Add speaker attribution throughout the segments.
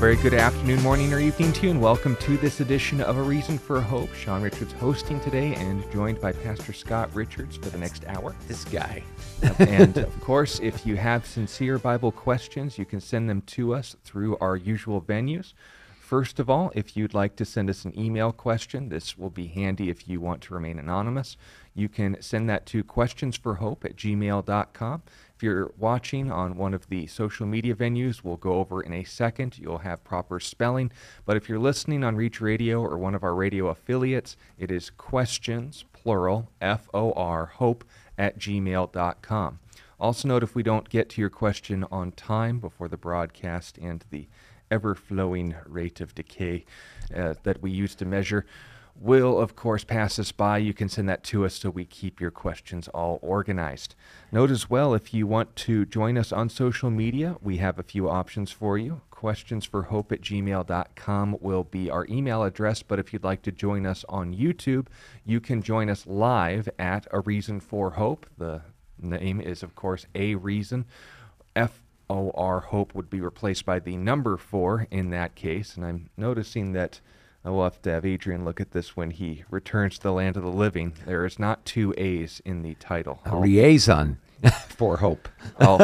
Speaker 1: very good afternoon, morning, or evening to you, and welcome to this edition of A Reason for Hope. Sean Richards hosting today and joined by Pastor Scott Richards for the next hour.
Speaker 2: This guy.
Speaker 1: and of course, if you have sincere Bible questions, you can send them to us through our usual venues. First of all, if you'd like to send us an email question, this will be handy if you want to remain anonymous. You can send that to questionsforhope at gmail.com. If you're watching on one of the social media venues, we'll go over in a second. You'll have proper spelling. But if you're listening on Reach Radio or one of our radio affiliates, it is questions, plural, F O R, hope, at gmail.com. Also, note if we don't get to your question on time before the broadcast and the ever flowing rate of decay uh, that we use to measure, will, of course, pass us by. You can send that to us so we keep your questions all organized. Note as well, if you want to join us on social media, we have a few options for you. Questions for hope at gmail.com will be our email address, but if you'd like to join us on YouTube, you can join us live at A Reason for Hope. The name is, of course, A Reason. F O R Hope would be replaced by the number four in that case, and I'm noticing that I will have to have Adrian look at this when he returns to the land of the living. There is not two A's in the title.
Speaker 2: A liaison for hope.
Speaker 1: I'll,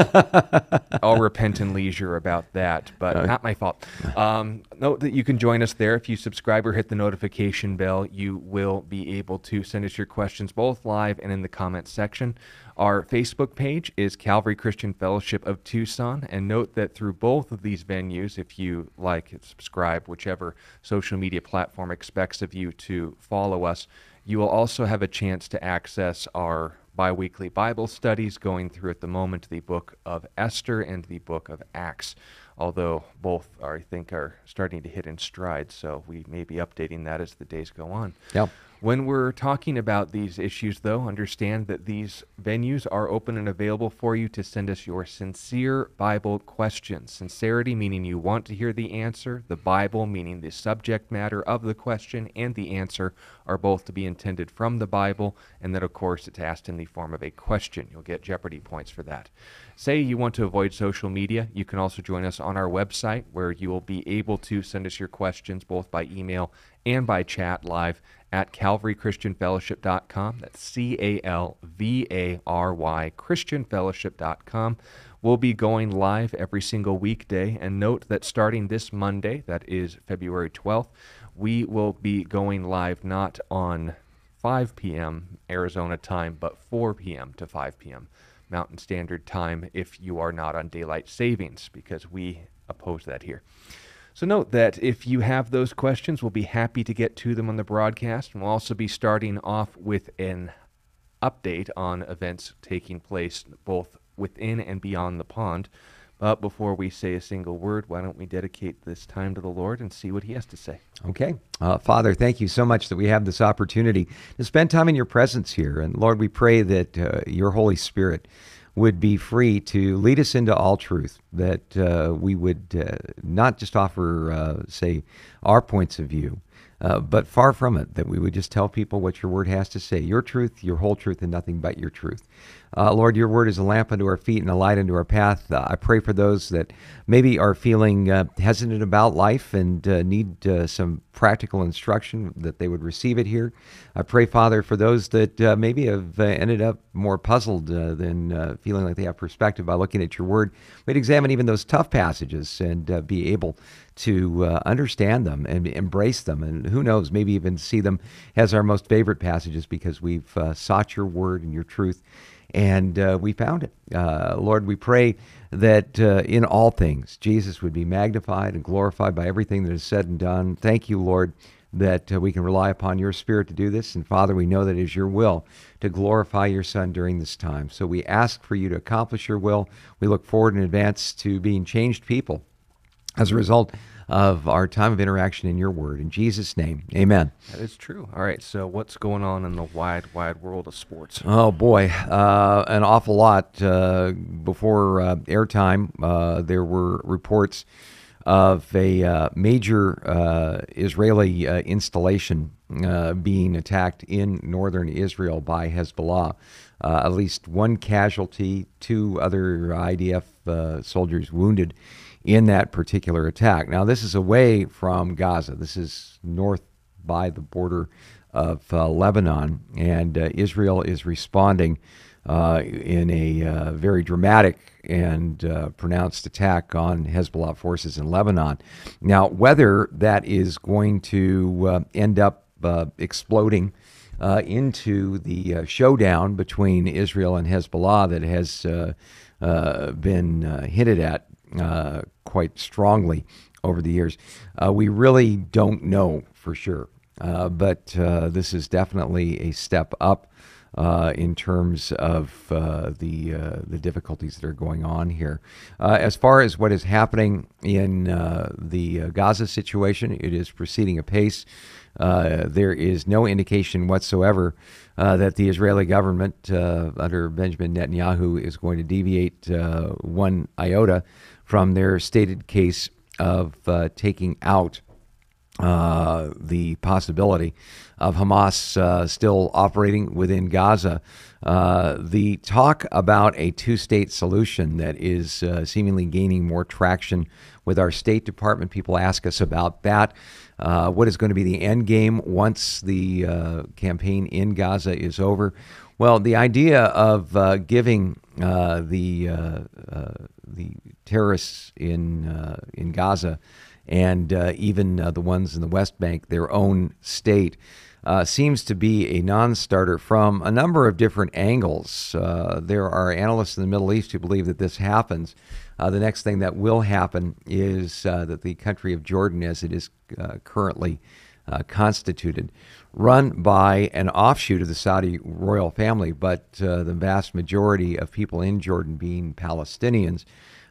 Speaker 1: I'll repent in leisure about that, but not my fault. Um, note that you can join us there. If you subscribe or hit the notification bell, you will be able to send us your questions both live and in the comments section. Our Facebook page is Calvary Christian Fellowship of Tucson. And note that through both of these venues, if you like, and subscribe, whichever social media platform expects of you to follow us, you will also have a chance to access our bi weekly Bible studies going through at the moment the book of Esther and the book of Acts. Although both are, I think, are starting to hit in stride, so we may be updating that as the days go on.
Speaker 2: Yep.
Speaker 1: When we're talking about these issues, though, understand that these venues are open and available for you to send us your sincere Bible questions. Sincerity meaning you want to hear the answer, the Bible meaning the subject matter of the question and the answer are both to be intended from the Bible, and that, of course, it's asked in the form of a question. You'll get Jeopardy points for that. Say you want to avoid social media, you can also join us on our website where you will be able to send us your questions both by email and by chat live at calvarychristianfellowship.com. That's C A L V A R Y Christianfellowship.com. We'll be going live every single weekday. And note that starting this Monday, that is February 12th, we will be going live not on 5 p.m. Arizona time, but 4 p.m. to 5 p.m. Mountain Standard Time if you are not on daylight savings, because we oppose that here. So note that if you have those questions, we'll be happy to get to them on the broadcast. And we'll also be starting off with an update on events taking place both within and beyond the pond. But before we say a single word, why don't we dedicate this time to the Lord and see what He has to say?
Speaker 2: Okay. Uh, Father, thank you so much that we have this opportunity to spend time in your presence here. And Lord, we pray that uh, your Holy Spirit would be free to lead us into all truth, that uh, we would uh, not just offer, uh, say, our points of view, uh, but far from it, that we would just tell people what your word has to say your truth, your whole truth, and nothing but your truth. Uh, Lord, your word is a lamp unto our feet and a light unto our path. Uh, I pray for those that maybe are feeling uh, hesitant about life and uh, need uh, some practical instruction, that they would receive it here. I pray, Father, for those that maybe have ended up more puzzled than feeling like they have perspective by looking at your word. We'd examine even those tough passages and be able to uh, understand them and embrace them. And who knows, maybe even see them as our most favorite passages because we've uh, sought your word and your truth and uh, we found it. Uh, Lord, we pray that uh, in all things, Jesus would be magnified and glorified by everything that is said and done. Thank you, Lord, that uh, we can rely upon your Spirit to do this. And Father, we know that it is your will to glorify your Son during this time. So we ask for you to accomplish your will. We look forward in advance to being changed people as a result of our time of interaction in your word. In Jesus' name, amen.
Speaker 1: That is true. All right, so what's going on in the wide, wide world of sports?
Speaker 2: Oh, boy, uh, an awful lot. Uh, before uh, airtime, uh, there were reports of a uh, major uh, Israeli installation being attacked in northern Israel by Hezbollah. at least one casualty, two other IDF soldiers wounded in that particular attack. Now, this is away from Gaza. This is north by the border of uh, Lebanon, and uh, Israel is responding uh, in a uh, very dramatic and uh, pronounced attack on Hezbollah forces in Lebanon. Now, whether that is going to uh, end up exploding into the showdown between Israel and Hezbollah that has been hinted at uh, quite strongly over the years. Uh, we really don't know for sure, uh, but uh, this is definitely a step up. Uh, in terms of the the difficulties that are going on here, as far as what is happening in the Gaza situation, it is proceeding apace. there is no indication whatsoever that the Israeli government under Benjamin Netanyahu is going to deviate one iota from their stated case of uh, taking out uh, the possibility of Hamas uh, still operating within Gaza. Uh, the talk about a two state solution that is uh, seemingly gaining more traction with our State Department. People ask us about that. Uh, what is going to be the end game once the campaign in Gaza is over? Well, the idea of giving the the terrorists in uh, in Gaza and uh, even uh, the ones in the West Bank their own state uh, seems to be a non-starter from a number of different angles. Uh, there are analysts in the Middle East who believe that this happens. The next thing that will happen is that the country of Jordan, as it is currently constituted, run by an offshoot of the Saudi royal family, but uh, the vast majority of people in Jordan being Palestinians,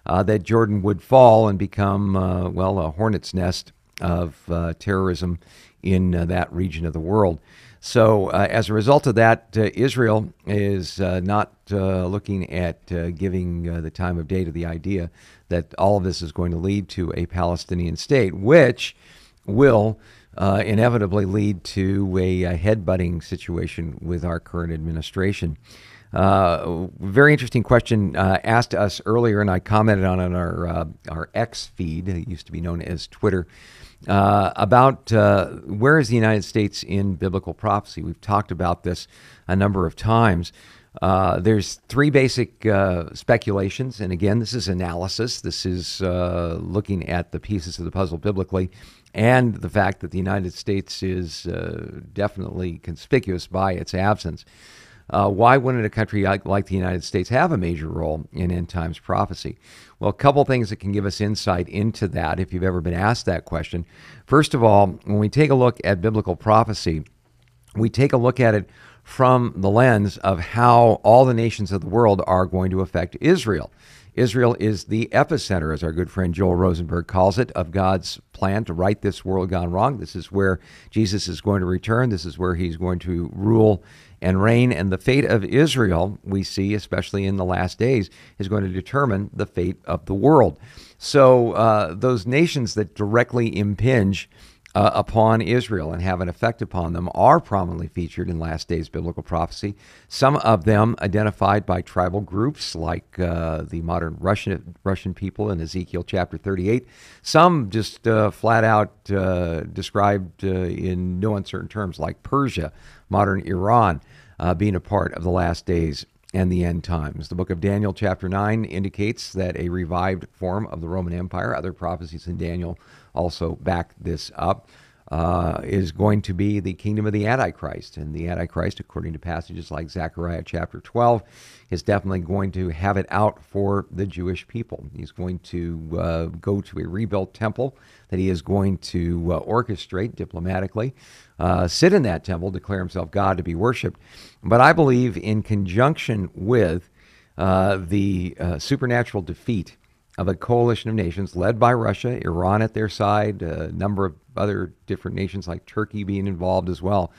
Speaker 2: uh, that Jordan would fall and become, uh, well, a hornet's nest of uh, terrorism in uh, that region of the world. So, uh, as a result of that, Israel is not looking at giving the time of day to the idea that all of this is going to lead to a Palestinian state, which will uh, inevitably lead to a, a headbutting situation with our current administration. Uh, very interesting question uh, asked us earlier, and I commented on it on our uh, our X feed. It used to be known as Twitter. Uh, about uh, where is the United States in biblical prophecy? We've talked about this a number of times. Uh, there's three basic uh, speculations, and again, this is analysis. This is uh, looking at the pieces of the puzzle biblically, and the fact that the United States is uh, definitely conspicuous by its absence. Uh, why wouldn't a country like, like, the United States have a major role in end times prophecy? Well, a couple things that can give us insight into that if you've ever been asked that question. First of all, when we take a look at biblical prophecy, we take a look at it from the lens of how all the nations of the world are going to affect Israel. Israel is the epicenter, as our good friend Joel Rosenberg calls it, of God's plan to right this world gone wrong. This is where Jesus is going to return. This is where he's going to rule and reign. And the fate of Israel, we see, especially in the last days, is going to determine the fate of the world. So uh, those nations that directly impinge uh, upon Israel and have an effect upon them are prominently featured in last days biblical prophecy. Some of them identified by tribal groups like uh, the modern Russian Russian people in Ezekiel chapter 38. Some just uh, flat out uh, described uh, in no uncertain terms like Persia, modern Iran, uh, being a part of the last days and the end times. The book of Daniel, chapter 9, indicates that a revived form of the Roman Empire, other prophecies in Daniel also back this up, uh, is going to be the kingdom of the Antichrist. And the Antichrist, according to passages like Zechariah chapter 12, is definitely going to have it out for the Jewish people. He's going to uh, go to a rebuilt temple that he is going to uh, orchestrate diplomatically, uh, sit in that temple, declare himself God to be worshiped. But I believe, in conjunction with uh, the supernatural defeat of a coalition of nations led by Russia, Iran at their side, a number of other different nations like Turkey being involved as well.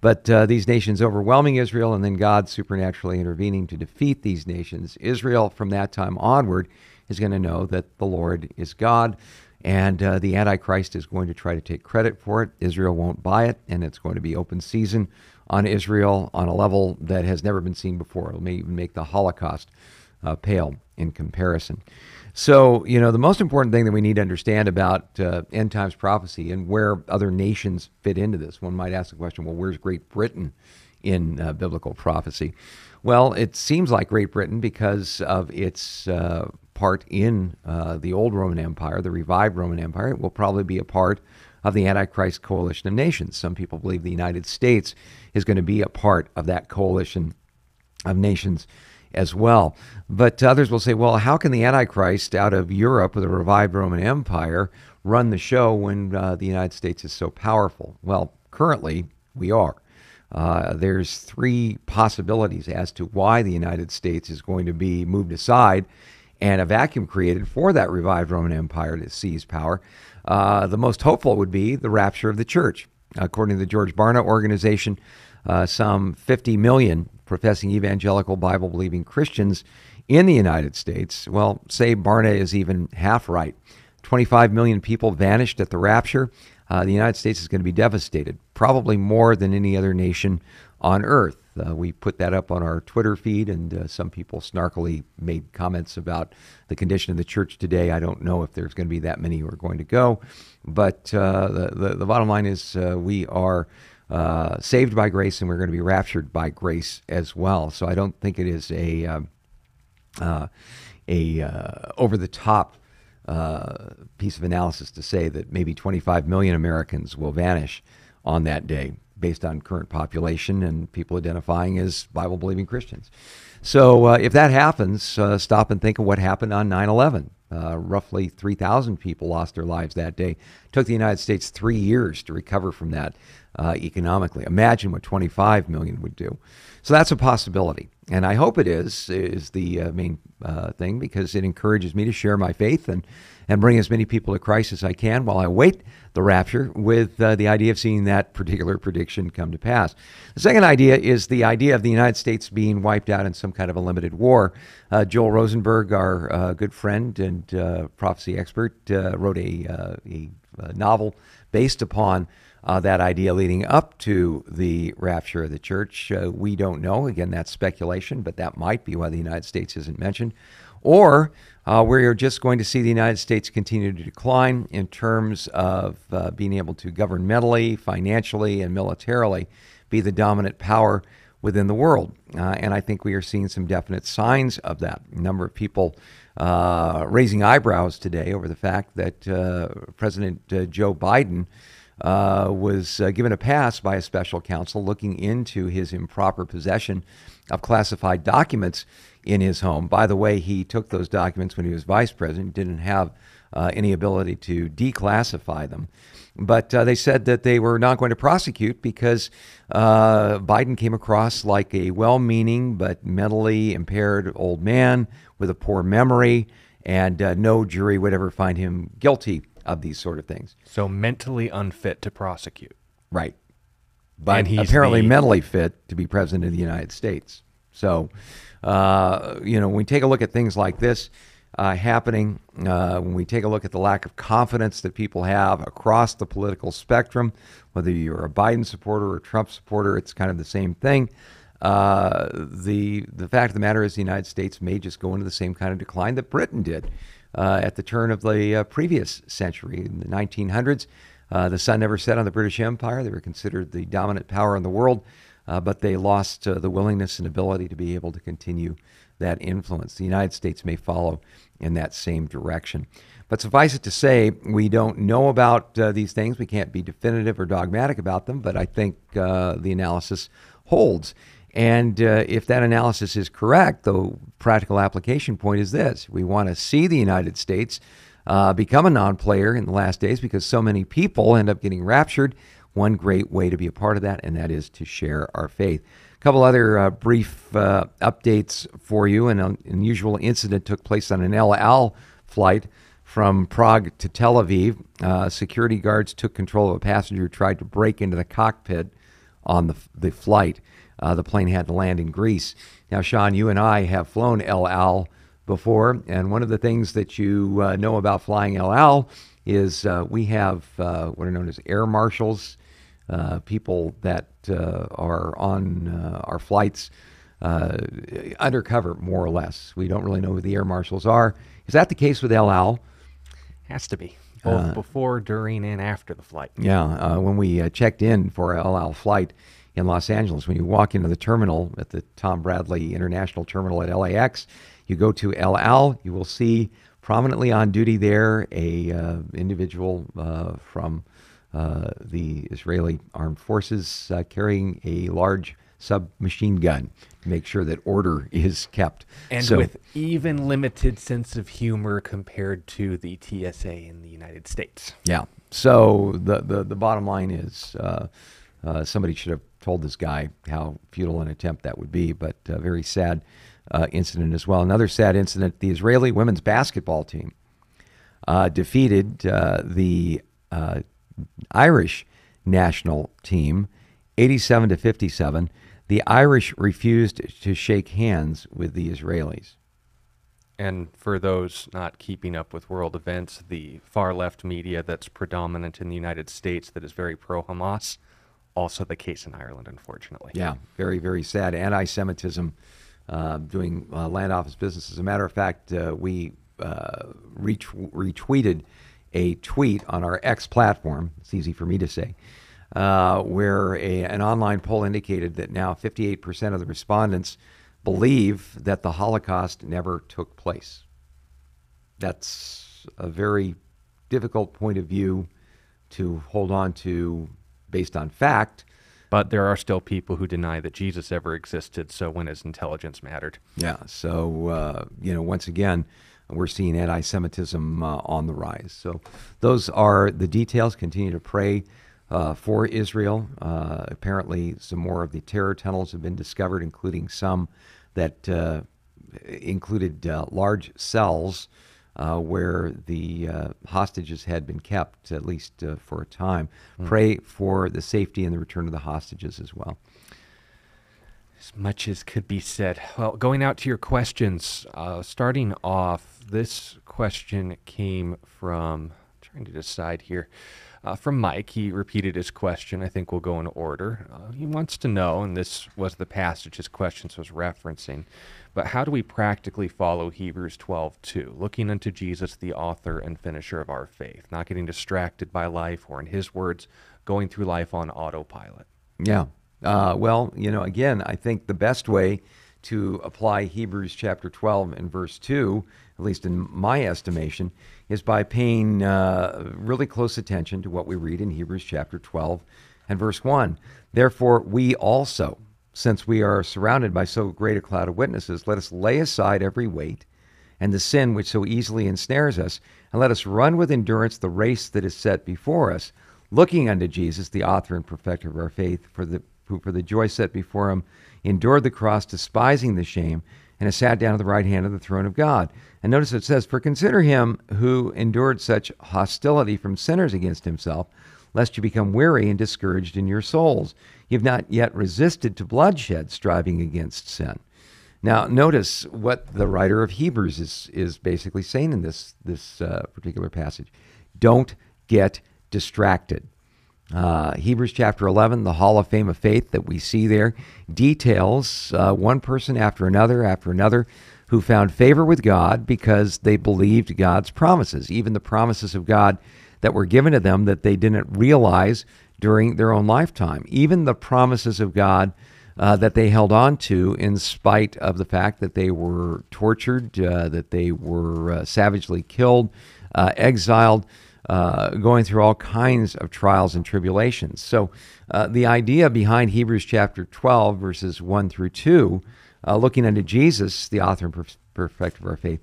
Speaker 2: But uh, these nations overwhelming Israel and then God supernaturally intervening to defeat these nations. Israel, from that time onward, is going to know that the Lord is God. And uh, the Antichrist is going to try to take credit for it. Israel won't buy it, and it's going to be open season on Israel on a level that has never been seen before. It may even make the Holocaust uh, pale in comparison. So, you know, the most important thing that we need to understand about uh, end times prophecy and where other nations fit into this, one might ask the question well, where's Great Britain in uh, biblical prophecy? Well, it seems like Great Britain because of its uh, part in uh, the old Roman Empire, the revived Roman Empire. It will probably be a part of the Antichrist coalition of nations. Some people believe the United States is going to be a part of that coalition of nations as well. But others will say, well, how can the Antichrist out of Europe with a revived Roman Empire run the show when uh, the United States is so powerful? Well, currently we are. Uh, there's three possibilities as to why the United States is going to be moved aside and a vacuum created for that revived Roman Empire to seize power. Uh, the most hopeful would be the rapture of the church. According to the George Barna organization, uh, some 50 million professing evangelical Bible believing Christians in the United States, well, say Barna is even half right. 25 million people vanished at the rapture. Uh, the United States is going to be devastated, probably more than any other nation on earth. Uh, we put that up on our Twitter feed, and uh, some people snarkily made comments about the condition of the church today. I don't know if there's going to be that many who are going to go, but uh, the, the, the bottom line is uh, we are uh, saved by grace, and we're going to be raptured by grace as well. So I don't think it is a um, uh, a over the top. piece of analysis to say that maybe 25 million Americans will vanish on that day based on current population and people identifying as Bible believing Christians. So uh, if that happens, uh, stop and think of what happened on 9 11. Uh, roughly 3,000 people lost their lives that day. It took the United States three years to recover from that uh, economically. Imagine what 25 million would do. So that's a possibility, and I hope it is is the uh, main uh, thing because it encourages me to share my faith and and bring as many people to Christ as I can while I wait the rapture with uh, the idea of seeing that particular prediction come to pass. The second idea is the idea of the United States being wiped out in some kind of a limited war. Uh, Joel Rosenberg, our uh, good friend and prophecy expert, wrote a, a, novel based upon that idea leading up to the rapture of the church. we don't know. Again, that's speculation, but that might be why the United States isn't mentioned. Or uh, we're just going to see the United States continue to decline in terms of uh, being able to governmentally, financially, and militarily be the dominant power within the world. Uh, and I think we are seeing some definite signs of that. A number of people uh, raising eyebrows today over the fact that uh, President uh, Joe Biden. Was given a pass by a special counsel looking into his improper possession of classified documents in his home. By the way, he took those documents when he was vice president, didn't have uh, any ability to declassify them. But uh, they said that they were not going to prosecute because uh, Biden came across like a well meaning but mentally impaired old man with a poor memory, and uh, no jury would ever find him guilty of these sort of things.
Speaker 1: So mentally unfit to prosecute.
Speaker 2: Right. But he's apparently the... mentally fit to be president of the United States. So uh, you know, when we take a look at things like this uh, happening, uh, when we take a look at the lack of confidence that people have across the political spectrum, whether you're a Biden supporter or a Trump supporter, it's kind of the same thing. Uh, the the fact of the matter is, the United States may just go into the same kind of decline that Britain did uh, at the turn of the uh, previous century in the 1900s. the sun never set on the British Empire; they were considered the dominant power in the world uh, but they lost uh, the willingness and ability to be able to continue that influence. The United States may follow in that same direction. But suffice it to say, we don't know about uh, these things. We can't be definitive or dogmatic about them, but I think uh, the analysis holds. And uh, if that analysis is correct, the practical application point is this we want to see the United States uh, become a non player in the last days because so many people end up getting raptured one great way to be a part of that, and that is to share our faith. A couple other uh, brief uh, updates for you. An unusual incident took place on an El Al flight from Prague to Tel Aviv. Uh, security guards took control of a passenger who tried to break into the cockpit on the, the flight. Uh, the plane had to land in Greece. Now, Sean, you and I have flown El Al before, and one of the things that you uh, know about flying El Al is uh, we have what are known as air marshals uh, people that uh, are on uh, our flights uh, undercover, more or less. We don't really know who the air marshals are. Is that the case with El Al?
Speaker 1: Has to be both before, during, and after the flight.
Speaker 2: Yeah, uh, when we uh, checked in for El Al flight in Los Angeles, when you walk into the terminal at the Tom Bradley International Terminal at LAX, you go to El Al, you will see prominently on duty there a uh, individual uh, from uh, the Israeli Armed Forces uh, carrying a large submachine gun to make sure that order is kept.
Speaker 1: And
Speaker 2: So-
Speaker 1: with even limited sense of humor compared to the TSA in the United States.
Speaker 2: Yeah. So the the, the bottom line is uh, uh, somebody should have told this guy how futile an attempt that would be, but a very sad uh, incident as well. Another sad incident: the Israeli women's basketball team uh, defeated uh, the uh, Irish national team, 87 to 57. The Irish refused to shake hands with the Israelis.
Speaker 1: And for those not keeping up with world events, the far left media that's predominant in the United States that is very pro Hamas, also the case in Ireland, unfortunately.
Speaker 2: Yeah, very, very sad. Anti Semitism uh, doing uh, land office business. As a matter of fact, uh, we uh, retw- retweeted a tweet on our X platform. It's easy for me to say. Uh, where a, an online poll indicated that now 58% of the respondents believe that the Holocaust never took place. That's a very difficult point of view to hold on to based on fact.
Speaker 1: But there are still people who deny that Jesus ever existed, so when his intelligence mattered.
Speaker 2: Yeah. So, uh, you know, once again, we're seeing anti Semitism uh, on the rise. So, those are the details. Continue to pray uh, for Israel. Uh, apparently, some more of the terror tunnels have been discovered, including some that uh, included uh, large cells. Uh, where the uh, hostages had been kept, at least uh, for a time. Pray for the safety and the return of the hostages as well.
Speaker 1: As much as could be said. Well, going out to your questions, uh, starting off, this question came from, trying to decide here, uh, from Mike. He repeated his question. I think we'll go in order. Uh, he wants to know, and this was the passage his questions was referencing, but how do we practically follow Hebrews 12 2? Looking unto Jesus, the author and finisher of our faith, not getting distracted by life, or in his words, going through life on autopilot.
Speaker 2: Yeah. Uh, well, you know, again, I think the best way to apply Hebrews chapter 12 and verse 2, at least in my estimation, is by paying uh, really close attention to what we read in Hebrews chapter 12 and verse 1. Therefore, we also, since we are surrounded by so great a cloud of witnesses, let us lay aside every weight and the sin which so easily ensnares us, and let us run with endurance the race that is set before us, looking unto Jesus, the author and perfecter of our faith, for the who for the joy set before him endured the cross, despising the shame, and has sat down at the right hand of the throne of God. And notice it says, For consider him who endured such hostility from sinners against himself, lest you become weary and discouraged in your souls. You've not yet resisted to bloodshed, striving against sin. Now, notice what the writer of Hebrews is, is basically saying in this, this uh, particular passage. Don't get distracted. Uh, Hebrews chapter 11, the Hall of Fame of Faith that we see there, details uh, one person after another after another who found favor with God because they believed God's promises, even the promises of God that were given to them that they didn't realize during their own lifetime. Even the promises of God uh, that they held on to in spite of the fact that they were tortured, uh, that they were uh, savagely killed, uh, exiled, uh, going through all kinds of trials and tribulations. So, uh, the idea behind Hebrews chapter 12, verses 1 through 2, uh, looking unto Jesus, the author and perf- perfecter of our faith,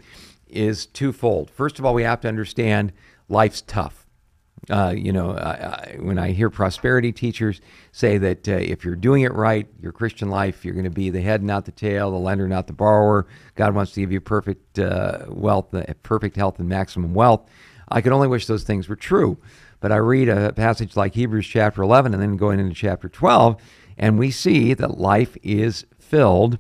Speaker 2: is twofold. First of all, we have to understand life's tough. Uh, you know, I, I, when I hear prosperity teachers say that uh, if you're doing it right, your Christian life, you're going to be the head, not the tail, the lender, not the borrower. God wants to give you perfect uh, wealth, uh, perfect health, and maximum wealth. I could only wish those things were true. But I read a passage like Hebrews chapter 11 and then going into chapter 12, and we see that life is filled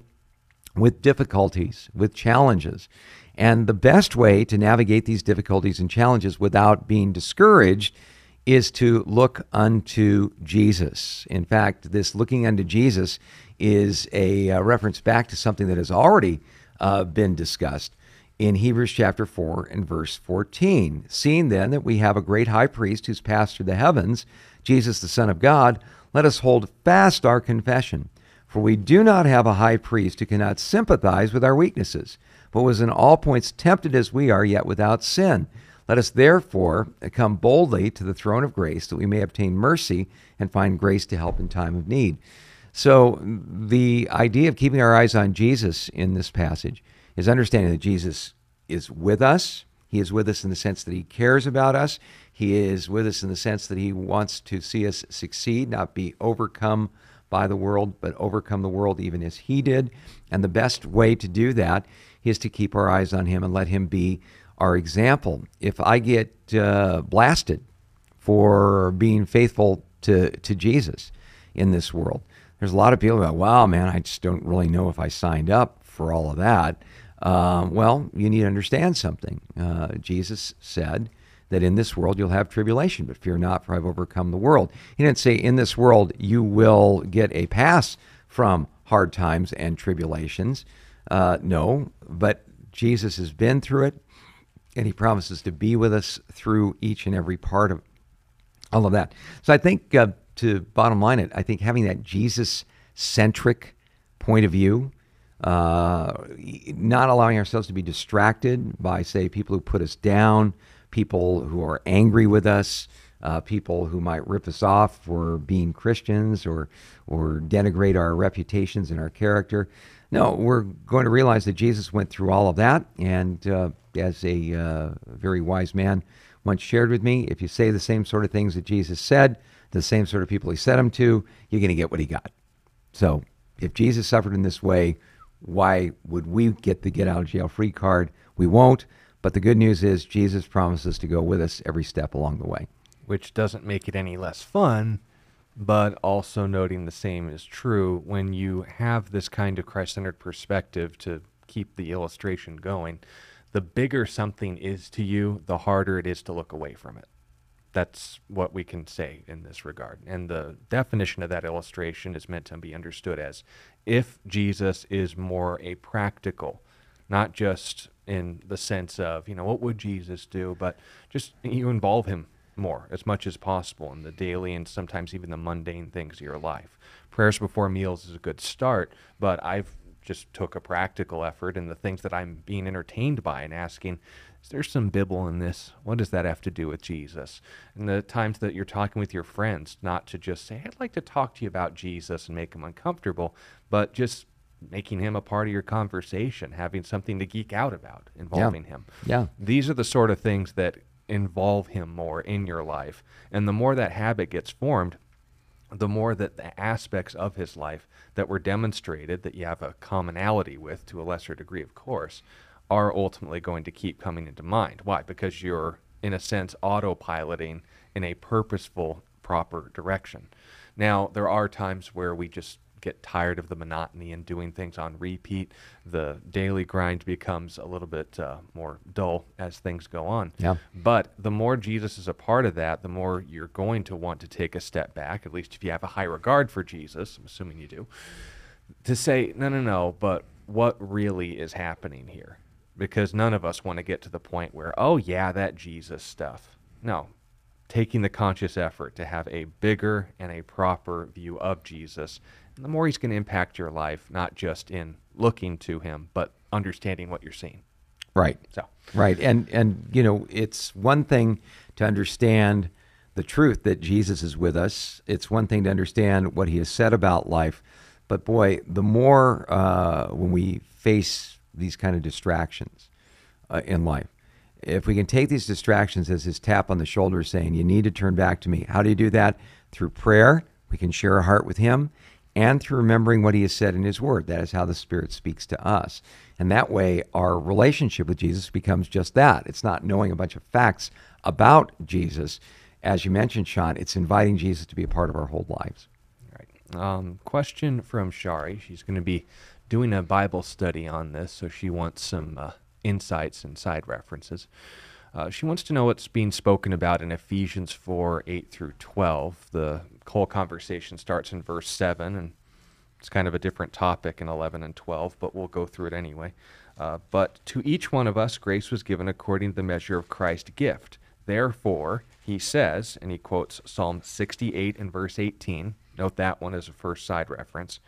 Speaker 2: with difficulties, with challenges. And the best way to navigate these difficulties and challenges without being discouraged is to look unto Jesus. In fact, this looking unto Jesus is a uh, reference back to something that has already uh, been discussed in Hebrews chapter 4 and verse 14. Seeing then that we have a great high priest who's passed through the heavens, Jesus the Son of God, let us hold fast our confession. For we do not have a high priest who cannot sympathize with our weaknesses, but was in all points tempted as we are, yet without sin. Let us therefore come boldly to the throne of grace that we may obtain mercy and find grace to help in time of need. So, the idea of keeping our eyes on Jesus in this passage is understanding that Jesus is with us. He is with us in the sense that he cares about us. He is with us in the sense that he wants to see us succeed, not be overcome by the world, but overcome the world even as he did. And the best way to do that is to keep our eyes on him and let him be our example. If I get uh, blasted for being faithful to, to Jesus in this world, there's a lot of people that, wow, man, I just don't really know if I signed up for all of that. Um, well, you need to understand something. Uh, Jesus said that in this world you'll have tribulation, but fear not, for I've overcome the world. He didn't say in this world you will get a pass from hard times and tribulations. Uh, no, but Jesus has been through it, and he promises to be with us through each and every part of all of that. So I think uh, to bottom line it, I think having that Jesus centric point of view, uh, not allowing ourselves to be distracted by, say, people who put us down, people who are angry with us, uh, people who might rip us off for being Christians or or denigrate our reputations and our character. No, we're going to realize that Jesus went through all of that, and uh, as a uh, very wise man once shared with me, if you say the same sort of things that Jesus said, the same sort of people he said them to, you're going to get what he got. So if Jesus suffered in this way, why would we get the get out of jail free card? We won't. But the good news is Jesus promises to go with us every step along the way.
Speaker 1: Which doesn't make it any less fun, but also noting the same is true when you have this kind of Christ centered perspective to keep the illustration going. The bigger something is to you, the harder it is to look away from it. That's what we can say in this regard. And the definition of that illustration is meant to be understood as if Jesus is more a practical, not just in the sense of, you know, what would Jesus do, but just you involve him more as much as possible in the daily and sometimes even the mundane things of your life. Prayers before meals is a good start, but I've just took a practical effort in the things that I'm being entertained by and asking, is there some Bible in this? What does that have to do with Jesus? And the times that you're talking with your friends, not to just say, I'd like to talk to you about Jesus and make them uncomfortable, but just making him a part of your conversation, having something to geek out about involving
Speaker 2: yeah.
Speaker 1: him.
Speaker 2: Yeah.
Speaker 1: These are the sort of things that involve him more in your life. And the more that habit gets formed, the more that the aspects of his life that were demonstrated that you have a commonality with to a lesser degree, of course, are ultimately going to keep coming into mind. Why? Because you're, in a sense, autopiloting in a purposeful, proper direction. Now, there are times where we just get tired of the monotony and doing things on repeat. The daily grind becomes a little bit uh, more dull as things go on.
Speaker 2: Yeah.
Speaker 1: But the more Jesus is a part of that, the more you're going to want to take a step back, at least if you have a high regard for Jesus, I'm assuming you do, to say, no, no, no, but what really is happening here? Because none of us want to get to the point where, oh, yeah, that Jesus stuff. No, taking the conscious effort to have a bigger and a proper view of Jesus the more he's going to impact your life, not just in looking to him, but understanding what you're seeing.
Speaker 2: Right.
Speaker 1: So,
Speaker 2: right. And and you know, it's one thing to understand the truth that Jesus is with us. It's one thing to understand what he has said about life, but boy, the more uh, when we face these kind of distractions uh, in life, if we can take these distractions as his tap on the shoulder saying, You need to turn back to me. How do you do that? Through prayer. We can share our heart with him and through remembering what he has said in his word. That is how the Spirit speaks to us. And that way, our relationship with Jesus becomes just that. It's not knowing a bunch of facts about Jesus. As you mentioned, Sean, it's inviting Jesus to be a part of our whole lives.
Speaker 1: Right. Um, question from Shari. She's going to be doing a Bible study on this, so she wants some uh, insights and side references. Uh, she wants to know what's being spoken about in Ephesians 4 8 through 12. The whole conversation starts in verse 7, and it's kind of a different topic in 11 and 12, but we'll go through it anyway. Uh, but to each one of us, grace was given according to the measure of Christ's gift. Therefore, he says, and he quotes Psalm 68 and verse 18. Note that one as a first side reference.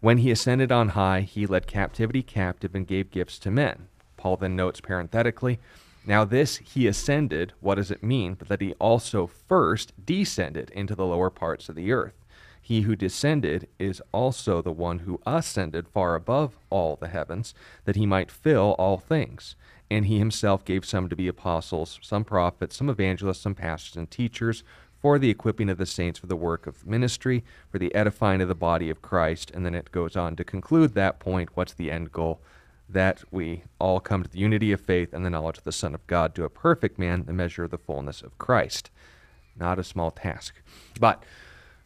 Speaker 1: When he ascended on high, he led captivity captive and gave gifts to men. Paul then notes parenthetically, now this he ascended, what does it mean? But that he also first descended into the lower parts of the earth. He who descended is also the one who ascended far above all the heavens, that he might fill all things. And he himself gave some to be apostles, some prophets, some evangelists, some pastors and teachers, for the equipping of the saints for the work of ministry, for the edifying of the body of Christ. And then it goes on to conclude that point. What's the end goal? That we all come to the unity of faith and the knowledge of the Son of God, to a perfect man, the measure of the fullness of Christ. Not a small task. But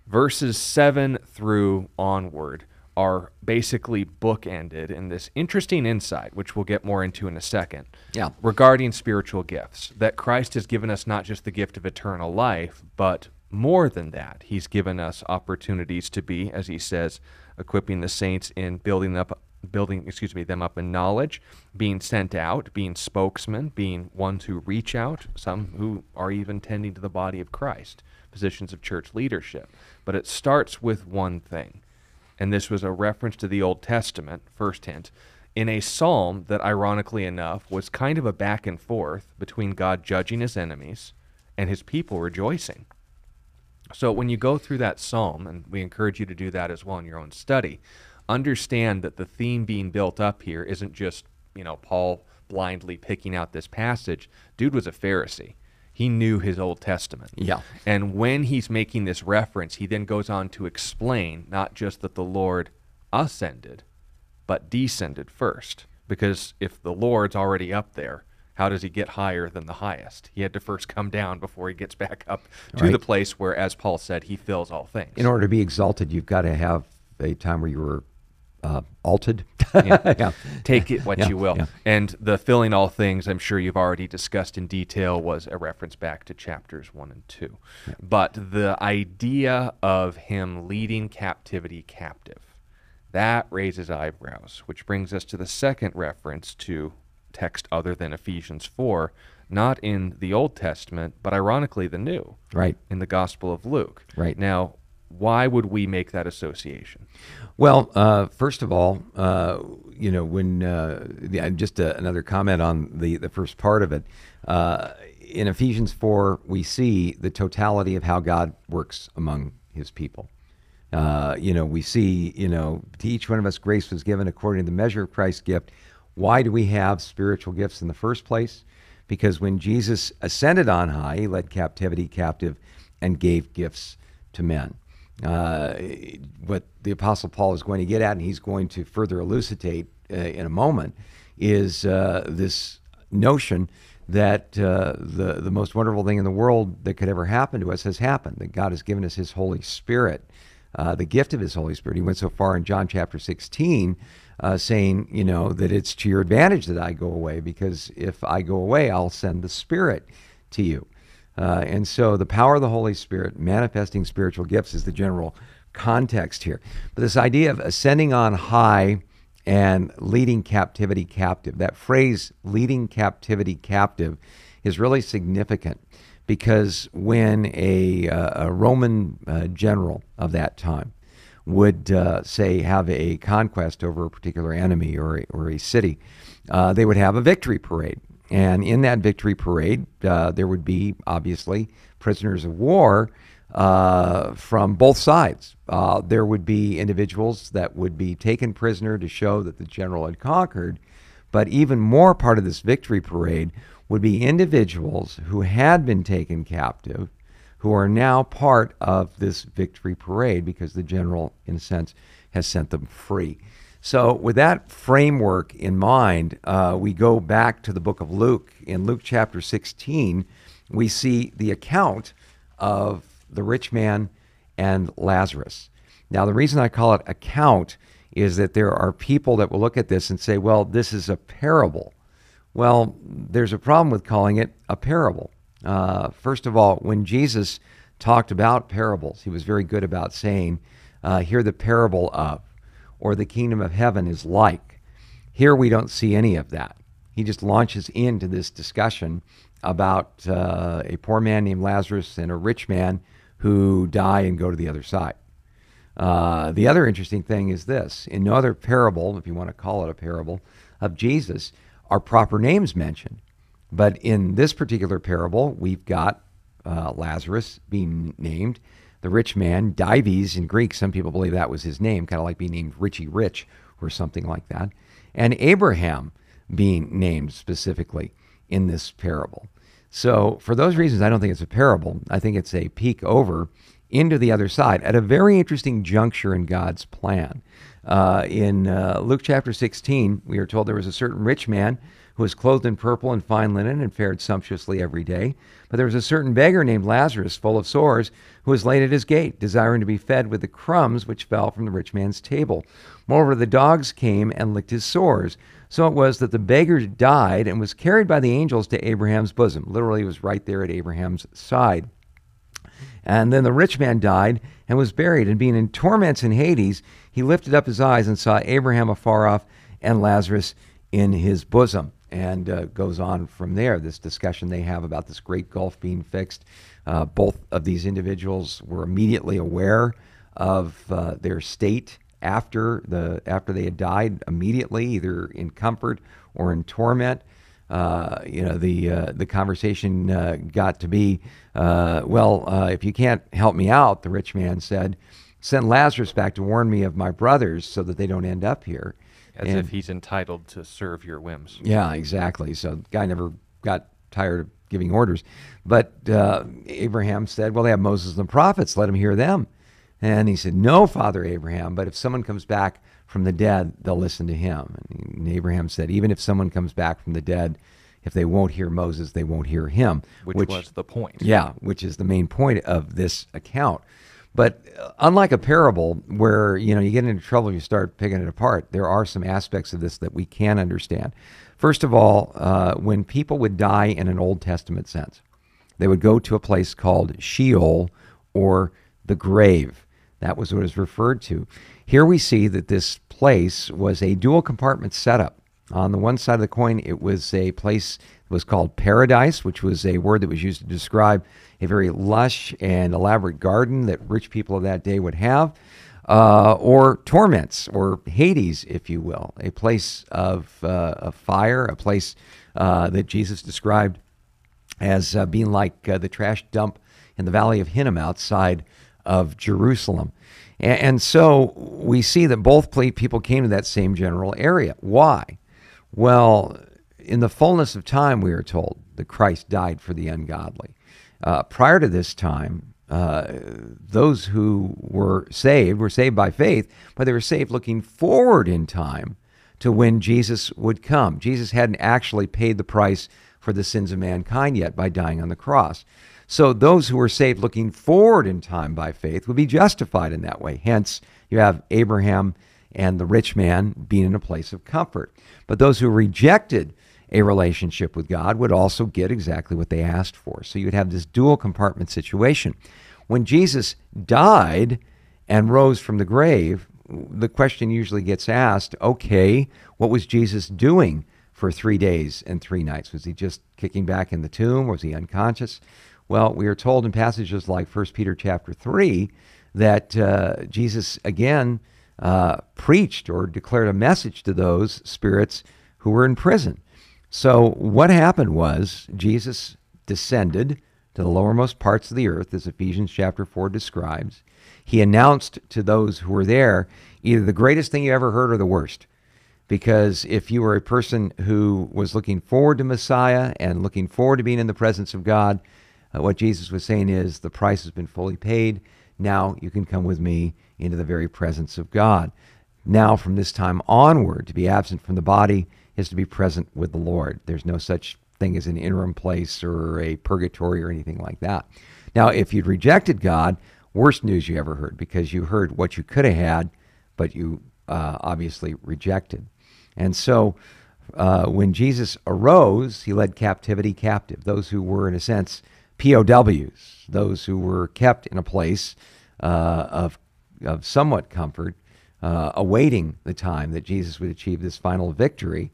Speaker 1: verses 7 through onward are basically bookended in this interesting insight, which we'll get more into in a second,
Speaker 2: Yeah.
Speaker 1: regarding spiritual gifts. That Christ has given us not just the gift of eternal life, but more than that. He's given us opportunities to be, as he says, equipping the saints in building up building excuse me them up in knowledge being sent out being spokesmen being ones who reach out some who are even tending to the body of christ positions of church leadership but it starts with one thing and this was a reference to the Old Testament, first hint, in a psalm that, ironically enough, was kind of a back and forth between God judging his enemies and his people rejoicing. So when you go through that psalm, and we encourage you to do that as well in your own study, understand that the theme being built up here isn't just, you know, Paul blindly picking out this passage. Dude was a Pharisee. He knew his Old Testament.
Speaker 2: Yeah.
Speaker 1: And when he's making this reference, he then goes on to explain not just that the Lord ascended, but descended first. Because if the Lord's already up there, how does he get higher than the highest? He had to first come down before he gets back up to
Speaker 2: Right.
Speaker 1: the place where, as Paul said, he fills all things.
Speaker 2: In order to be exalted, you've got to have a time where you were uh, altered.
Speaker 1: Yeah.
Speaker 2: yeah.
Speaker 1: Take it what
Speaker 2: Yeah,
Speaker 1: you will. And the filling all things, I'm sure you've already discussed in detail, was a reference back to chapters one and two. But the idea of him leading captivity captive, that raises eyebrows, which brings us to the second reference to text other than Ephesians 4, not in the Old Testament, but ironically the New,
Speaker 2: Right.
Speaker 1: in the Gospel of Luke.
Speaker 2: Right.
Speaker 1: Now, why would we make that association?
Speaker 2: Well, uh, first of all, uh, you know, when uh, just uh another comment on the, the first part of it. Uh, in Ephesians 4, we see the totality of how God works among his people. Uh, you know, we see, you know, to each one of us grace was given according to the measure of Christ's gift. Why do we have spiritual gifts in the first place? Because when Jesus ascended on high, he led captivity captive and gave gifts to men. Uh, what the Apostle Paul is going to get at, and he's going to further elucidate uh, in a moment, is uh, this notion that uh, the the most wonderful thing in the world that could ever happen to us has happened. That God has given us His Holy Spirit, uh, the gift of His Holy Spirit. He went so far in John chapter 16, uh, saying, you know, that it's to your advantage that I go away, because if I go away, I'll send the Spirit to you. Uh, and so the power of the Holy Spirit, manifesting spiritual gifts, is the general context here. But this idea of ascending on high and leading captivity captive, that phrase, leading captivity captive, is really significant because when a, uh, a Roman uh, general of that time would, uh, say, have a conquest over a particular enemy or a, or a city, uh, they would have a victory parade. And in that victory parade, uh, there would be obviously prisoners of war uh, from both sides. Uh, there would be individuals that would be taken prisoner to show that the general had conquered. But even more part of this victory parade would be individuals who had been taken captive, who are now part of this victory parade because the general, in a sense, has sent them free. So, with that framework in mind, uh, we go back to the book of Luke. In Luke chapter 16, we see the account of the rich man and Lazarus. Now, the reason I call it account is that there are people that will look at this and say, well, this is a parable. Well, there's a problem with calling it a parable. Uh, first of all, when Jesus talked about parables, he was very good about saying, uh, Hear the parable of, or the kingdom of heaven is like. Here we don't see any of that. He just launches into this discussion about uh, a poor man named Lazarus and a rich man who die and go to the other side. Uh, the other interesting thing is this in no other parable, if you want to call it a parable, of Jesus, are proper names mentioned. But in this particular parable, we've got uh, Lazarus being named, the rich man, Dives in Greek, some people believe that was his name, kind of like being named Richie Rich or something like that, and Abraham being named specifically in this parable. So, for those reasons, I don't think it's a parable. I think it's a peek over into the other side at a very interesting juncture in God's plan. Uh, in uh, Luke chapter 16, we are told there was a certain rich man who was clothed in purple and fine linen and fared sumptuously every day. But there was a certain beggar named Lazarus, full of sores, who was laid at his gate, desiring to be fed with the crumbs which fell from the rich man's table. Moreover, the dogs came and licked his sores. So it was that the beggar died and was carried by the angels to Abraham's bosom. Literally, he was right there at Abraham's side. And then the rich man died and was buried. And being in torments in Hades, he lifted up his eyes and saw Abraham afar off and Lazarus in his bosom. And uh, goes on from there. This discussion they have about this great gulf being fixed. Uh, both of these individuals were immediately aware of uh, their state after the after they had died. Immediately, either in comfort or in torment. Uh, you know, the uh, the conversation uh, got to be, well, if you can't help me out, the rich man said, send Lazarus back to warn me of my brothers so that they don't end up here.
Speaker 1: As and, if he's entitled to serve your whims.
Speaker 2: Yeah, exactly. So the guy never got tired of giving orders. But uh, Abraham said, well, they have Moses and the prophets. Let him hear them. And he said, no, Father Abraham, but if someone comes back from the dead, they'll listen to him. And Abraham said, even if someone comes back from the dead, if they won't hear Moses, they won't hear him.
Speaker 1: Which, which was the point.
Speaker 2: Yeah, which is the main point of this account. But uh, unlike a parable where you know you get into trouble, you start picking it apart. There are some aspects of this that we can understand. First of all, uh, when people would die in an Old Testament sense, they would go to a place called Sheol or the grave. That was what is referred to. Here we see that this place was a dual compartment setup. On the one side of the coin, it was a place was called paradise, which was a word that was used to describe a very lush and elaborate garden that rich people of that day would have, uh, or torments, or Hades, if you will, a place of, uh, of fire, a place uh, that Jesus described as uh, being like uh, the trash dump in the valley of Hinnom outside of Jerusalem. And, and so we see that both people came to that same general area. Why? Well, in the fullness of time, we are told that Christ died for the ungodly. Uh, prior to this time, uh, those who were saved were saved by faith, but they were saved looking forward in time to when Jesus would come. Jesus hadn't actually paid the price for the sins of mankind yet by dying on the cross. So those who were saved looking forward in time by faith would be justified in that way. Hence, you have Abraham and the rich man being in a place of comfort. But those who rejected a relationship with God would also get exactly what they asked for. So you'd have this dual compartment situation. When Jesus died and rose from the grave, the question usually gets asked okay, what was Jesus doing for three days and three nights? Was he just kicking back in the tomb? Was he unconscious? Well, we are told in passages like 1 Peter chapter 3 that uh, Jesus again uh, preached or declared a message to those spirits who were in prison. So, what happened was Jesus descended to the lowermost parts of the earth, as Ephesians chapter 4 describes. He announced to those who were there either the greatest thing you ever heard or the worst. Because if you were a person who was looking forward to Messiah and looking forward to being in the presence of God, uh, what Jesus was saying is, the price has been fully paid. Now you can come with me into the very presence of God. Now, from this time onward, to be absent from the body is to be present with the Lord. There's no such thing as an interim place or a purgatory or anything like that. Now, if you'd rejected God, worst news you ever heard because you heard what you could have had, but you uh, obviously rejected. And so, uh, when Jesus arose, he led captivity captive, those who were, in a sense, POWs, those who were kept in a place uh, of, of somewhat comfort, uh, awaiting the time that Jesus would achieve this final victory,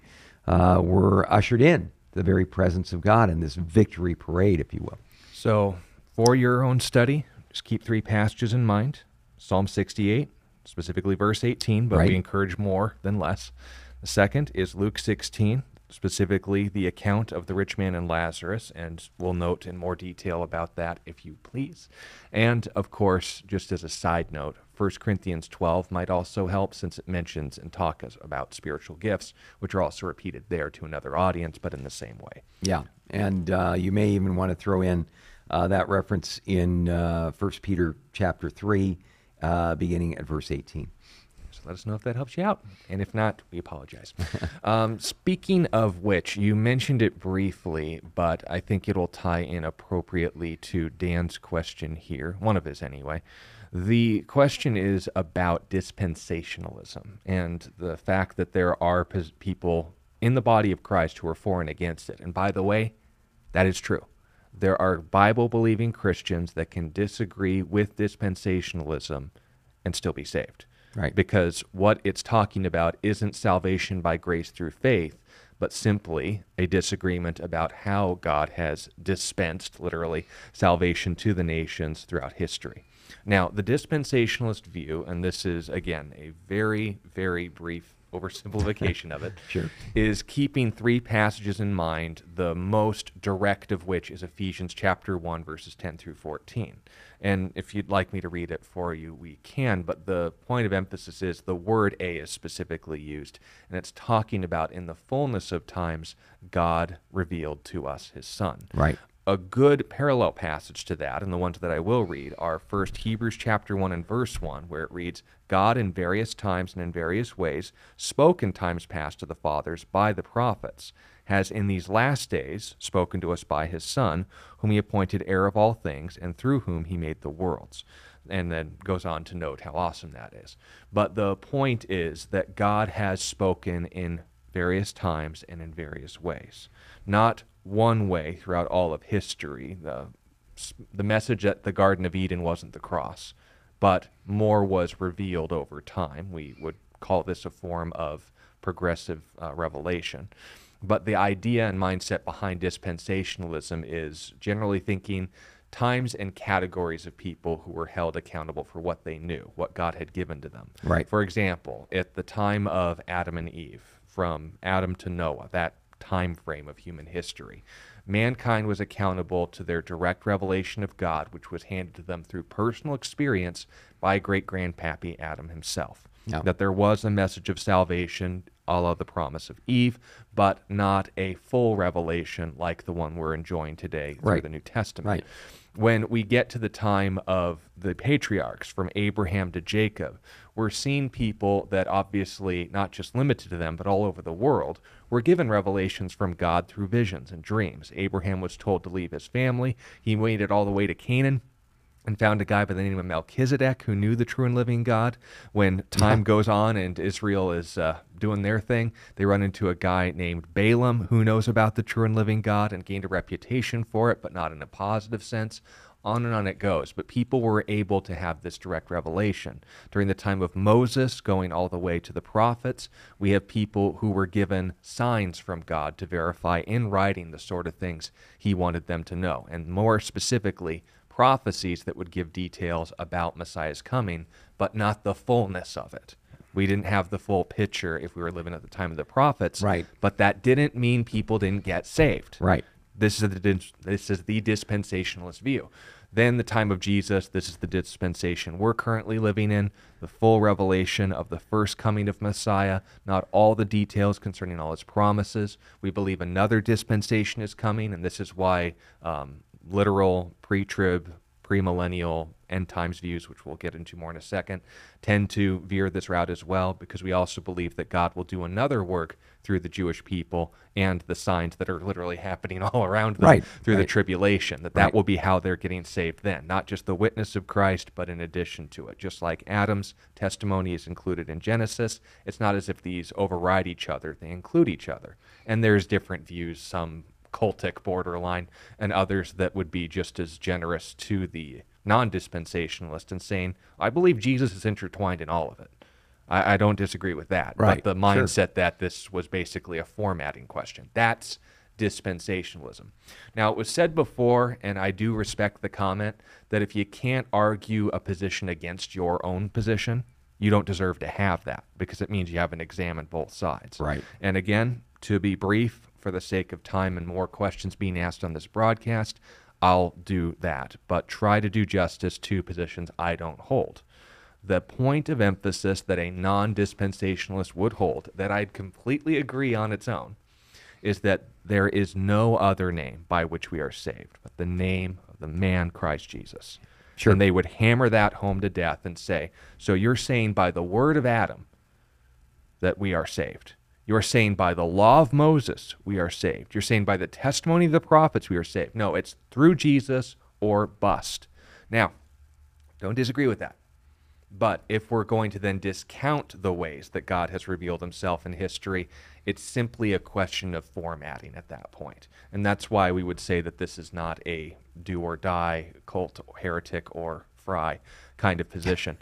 Speaker 2: uh, were ushered in the very presence of God in this victory parade, if you will.
Speaker 1: So, for your own study, just keep three passages in mind Psalm 68, specifically verse 18, but
Speaker 2: Right.
Speaker 1: we encourage more than less. The second is Luke 16, specifically the account of the rich man and Lazarus, and we'll note in more detail about that if you please. And of course, just as a side note, 1 Corinthians 12 might also help since it mentions and talks about spiritual gifts, which are also repeated there to another audience, but in the same way.
Speaker 2: Yeah, and uh, you may even want to throw in uh, that reference in uh, 1 Peter chapter 3, uh, beginning at verse 18.
Speaker 1: So let us know if that helps you out. And if not, we apologize. um, speaking of which, you mentioned it briefly, but I think it'll tie in appropriately to Dan's question here, one of his anyway. The question is about dispensationalism and the fact that there are pos- people in the body of Christ who are for and against it. And by the way, that is true. There are Bible believing Christians that can disagree with dispensationalism and still be saved.
Speaker 2: Right.
Speaker 1: Because what it's talking about isn't salvation by grace through faith, but simply a disagreement about how God has dispensed, literally, salvation to the nations throughout history. Now, the dispensationalist view, and this is, again, a very, very brief oversimplification of it,
Speaker 2: Sure.
Speaker 1: is keeping three passages in mind, the most direct of which is Ephesians chapter 1, verses 10 through 14. And if you'd like me to read it for you, we can, but the point of emphasis is the word A is specifically used, and it's talking about in the fullness of times, God revealed to us his Son
Speaker 2: Right.
Speaker 1: A good parallel passage to that, and the ones that I will read are first Hebrews chapter 1 and verse 1, where it reads, God in various times and in various ways spoke in times past to the fathers by the prophets, has in these last days spoken to us by his Son, whom he appointed heir of all things, and through whom he made the worlds. And then goes on to note how awesome that is. But the point is that God has spoken in various times and in various ways. Not one way throughout all of history. The, the message at the Garden of Eden wasn't the cross, but more was revealed over time. We would call this a form of progressive uh, revelation. But the idea and mindset behind dispensationalism is generally thinking times and categories of people who were held accountable for what they knew, what God had given to them.
Speaker 2: Right.
Speaker 1: For example, at the time of Adam and Eve, from Adam to Noah, that time frame of human history, mankind was accountable to their direct revelation of God, which was handed to them through personal experience by great grandpappy Adam himself.
Speaker 2: Yeah.
Speaker 1: That there was a message of salvation, a la the promise of Eve, but not a full revelation like the one we're enjoying today through
Speaker 2: Right.
Speaker 1: the New Testament
Speaker 2: Right.
Speaker 1: When we get to the time of the patriarchs from Abraham to Jacob, we're seeing people that obviously, not just limited to them, but all over the world, were given revelations from God through visions and dreams. Abraham was told to leave his family. He waited all the way to Canaan and found a guy by the name of Melchizedek who knew the true and living God. When time goes on and Israel is uh, doing their thing, they run into a guy named Balaam who knows about the true and living God and gained a reputation for it, but not in a positive sense. On and on it goes. But people were able to have this direct revelation. During the time of Moses, going all the way to the prophets, we have people who were given signs from God to verify in writing the sort of things he wanted them to know. And more specifically, prophecies that would give details about Messiah's coming, but not the fullness of it. We didn't have the full picture if we were living at the time of the prophets.
Speaker 2: Right.
Speaker 1: But that didn't mean people didn't get saved.
Speaker 2: Right.
Speaker 1: This is the this is the dispensationalist view. Then the time of Jesus, this is the dispensation we're currently living in, the full revelation of the first coming of Messiah, not all the details concerning all his promises. We believe another dispensation is coming, and this is why um, literal pre-trib premillennial end times views, which we'll get into more in a second, tend to veer this route as well because we also believe that God will do another work through the Jewish people and the signs that are literally happening all around them
Speaker 2: Right,
Speaker 1: through the tribulation. That
Speaker 2: Right.
Speaker 1: that will be how they're getting saved then, not just the witness of Christ, but in addition to it. Just like Adam's testimony is included in Genesis, it's not as if these override each other; they include each other. And there's different views, some cultic borderline, and others that would be just as generous to the non-dispensationalist and saying, "I believe Jesus is intertwined in all of it." I, I don't disagree with that.
Speaker 2: Right,
Speaker 1: But the
Speaker 2: sure.
Speaker 1: mindset that this was basically a formatting question. That's dispensationalism. Now, it was said before, and I do respect the comment, that if you can't argue a position against your own position, you don't deserve to have that because it means you haven't examined both sides.
Speaker 2: Right.
Speaker 1: And again, to be brief, for the sake of time and more questions being asked on this broadcast, I'll do that. But try to do justice to positions I don't hold. The point of emphasis that a non dispensationalist would hold, that I'd completely agree on its own, is that there is no other name by which we are saved but the name of the man Christ Jesus.
Speaker 2: Sure.
Speaker 1: And they would hammer that home to death and say, So you're saying by the word of Adam that we are saved. You're saying by the law of Moses we are saved. You're saying by the testimony of the prophets we are saved. No, it's through Jesus or bust. Now, don't disagree with that. But if we're going to then discount the ways that God has revealed himself in history, it's simply a question of formatting at that point. And that's why we would say that this is not a do or die cult, heretic, or fry kind of position.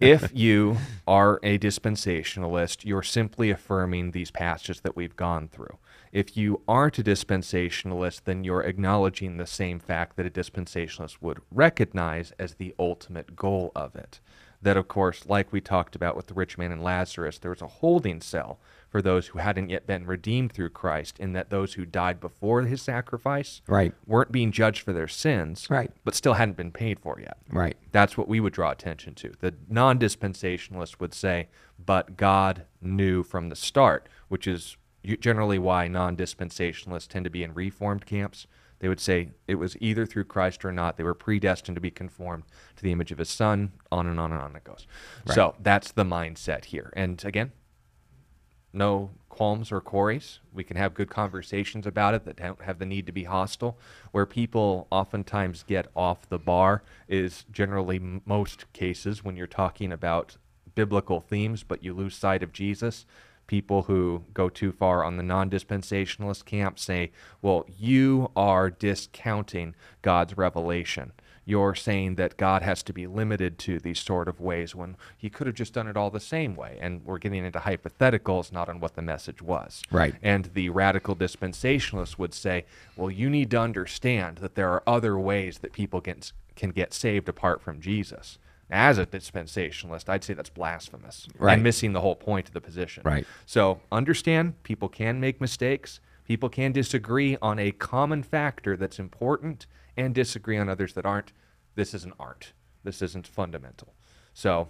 Speaker 1: if you are a dispensationalist, you're simply affirming these passages that we've gone through. If you aren't a dispensationalist, then you're acknowledging the same fact that a dispensationalist would recognize as the ultimate goal of it. That, of course, like we talked about with the rich man and Lazarus, there was a holding cell for those who hadn't yet been redeemed through Christ, in that those who died before his sacrifice
Speaker 2: Right.
Speaker 1: weren't being judged for their sins,
Speaker 2: Right.
Speaker 1: but still hadn't been paid for yet.
Speaker 2: Right.
Speaker 1: That's what we would draw attention to. The non dispensationalist would say, but God knew from the start, which is generally why non dispensationalists tend to be in reformed camps. They would say it was either through Christ or not. They were predestined to be conformed to the image of his son, on and on and on it goes. So that's the mindset here. And again, no qualms or quarries. We can have good conversations about it that don't have the need to be hostile. Where people oftentimes get off the bar is generally most cases when you're talking about biblical themes, but you lose sight of Jesus. People who go too far on the non dispensationalist camp say, well, you are discounting God's revelation you're saying that God has to be limited to these sort of ways when he could have just done it all the same way. And we're getting into hypotheticals, not on what the message was.
Speaker 2: Right.
Speaker 1: And the radical dispensationalists would say, well, you need to understand that there are other ways that people can, can get saved apart from Jesus. As a dispensationalist, I'd say that's blasphemous
Speaker 2: Right.
Speaker 1: and missing the whole point of the position.
Speaker 2: Right.
Speaker 1: So understand people can make mistakes. People can disagree on a common factor that's important and disagree on others that aren't. This isn't art. This isn't fundamental. So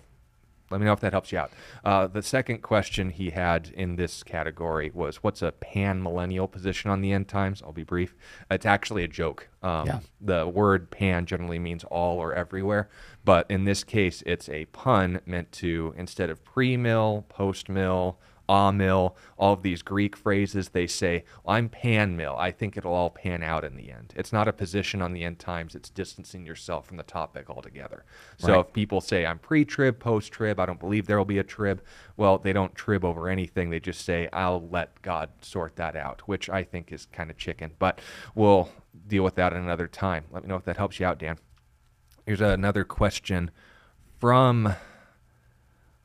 Speaker 1: let me know if that helps you out. Uh, the second question he had in this category was what's a pan millennial position on the end times? I'll be brief. It's actually a joke. Um,
Speaker 2: Yeah.
Speaker 1: The word pan generally means all or everywhere, but in this case, it's a pun meant to, instead of pre mill, post mill, ah mill, all of these Greek phrases, they say, I'm pan mill. I think it'll all pan out in the end. It's not a position on the end times, it's distancing yourself from the topic altogether. So
Speaker 2: Right.
Speaker 1: if people say, I'm pre trib, post trib, I don't believe there will be a trib, well, they don't trib over anything. They just say, I'll let God sort that out, which I think is kind of chicken. But we'll deal with that another time. Let me know if that helps you out, Dan. Here's another question from.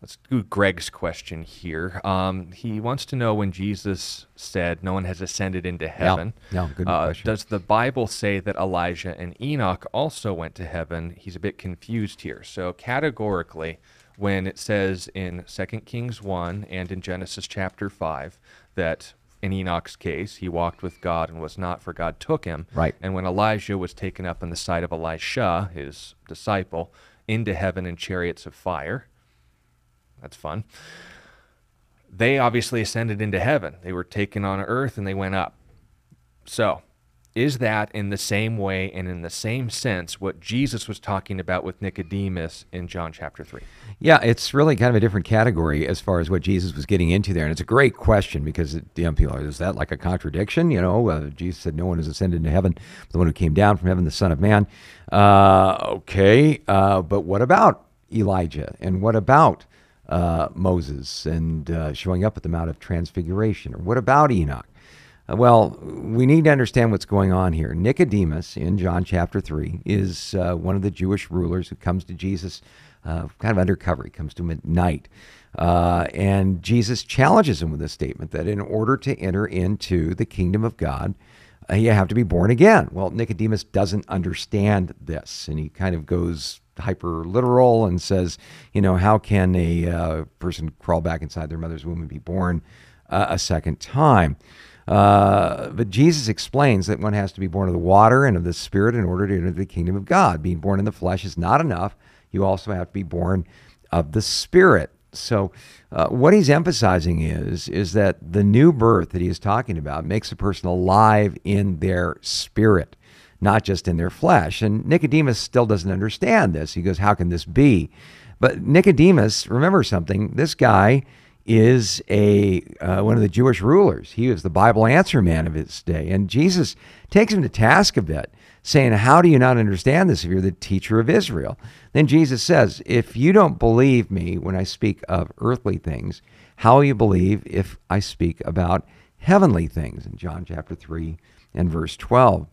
Speaker 1: Let's do Greg's question here. Um, he wants to know when Jesus said, "No one has ascended into heaven."
Speaker 2: yeah, good
Speaker 1: uh,
Speaker 2: question.
Speaker 1: Does the Bible say that Elijah and Enoch also went to heaven? He's a bit confused here. So categorically, when it says in 2 Kings 1 and in Genesis chapter 5 that in Enoch's case he walked with God and was not, for God took him.
Speaker 2: Right.
Speaker 1: And when Elijah was taken up in the sight of Elisha, his disciple, into heaven in chariots of fire. That's fun. They obviously ascended into heaven. They were taken on earth and they went up. So, is that in the same way and in the same sense what Jesus was talking about with Nicodemus in John chapter 3?
Speaker 2: Yeah, it's really kind of a different category as far as what Jesus was getting into there. And it's a great question because it, you people are, is that like a contradiction? You know, uh, Jesus said, No one has ascended into heaven, the one who came down from heaven, the Son of Man. Uh, okay, uh, but what about Elijah? And what about uh, Moses and uh, showing up at the Mount of Transfiguration? Or what about Enoch? Uh, well, we need to understand what's going on here. Nicodemus in John chapter 3 is uh, one of the Jewish rulers who comes to Jesus uh, kind of undercover. He comes to him at night. Uh, and Jesus challenges him with a statement that in order to enter into the kingdom of God, you have to be born again. Well, Nicodemus doesn't understand this, and he kind of goes hyper literal and says, you know, how can a uh, person crawl back inside their mother's womb and be born a second time? Uh, but Jesus explains that one has to be born of the water and of the Spirit in order to enter the kingdom of God. Being born in the flesh is not enough. You also have to be born of the Spirit. So, uh, what he's emphasizing is is that the new birth that he is talking about makes a person alive in their spirit, not just in their flesh. And Nicodemus still doesn't understand this. He goes, "How can this be?" But Nicodemus, remember something. This guy is a uh, one of the Jewish rulers. He was the Bible answer man of his day, and Jesus takes him to task a bit, saying, "How do you not understand this if you're the teacher of Israel?" Then Jesus says, "If you don't believe me when I speak of earthly things, how will you believe if I speak about heavenly things?" In John chapter three and verse twelve.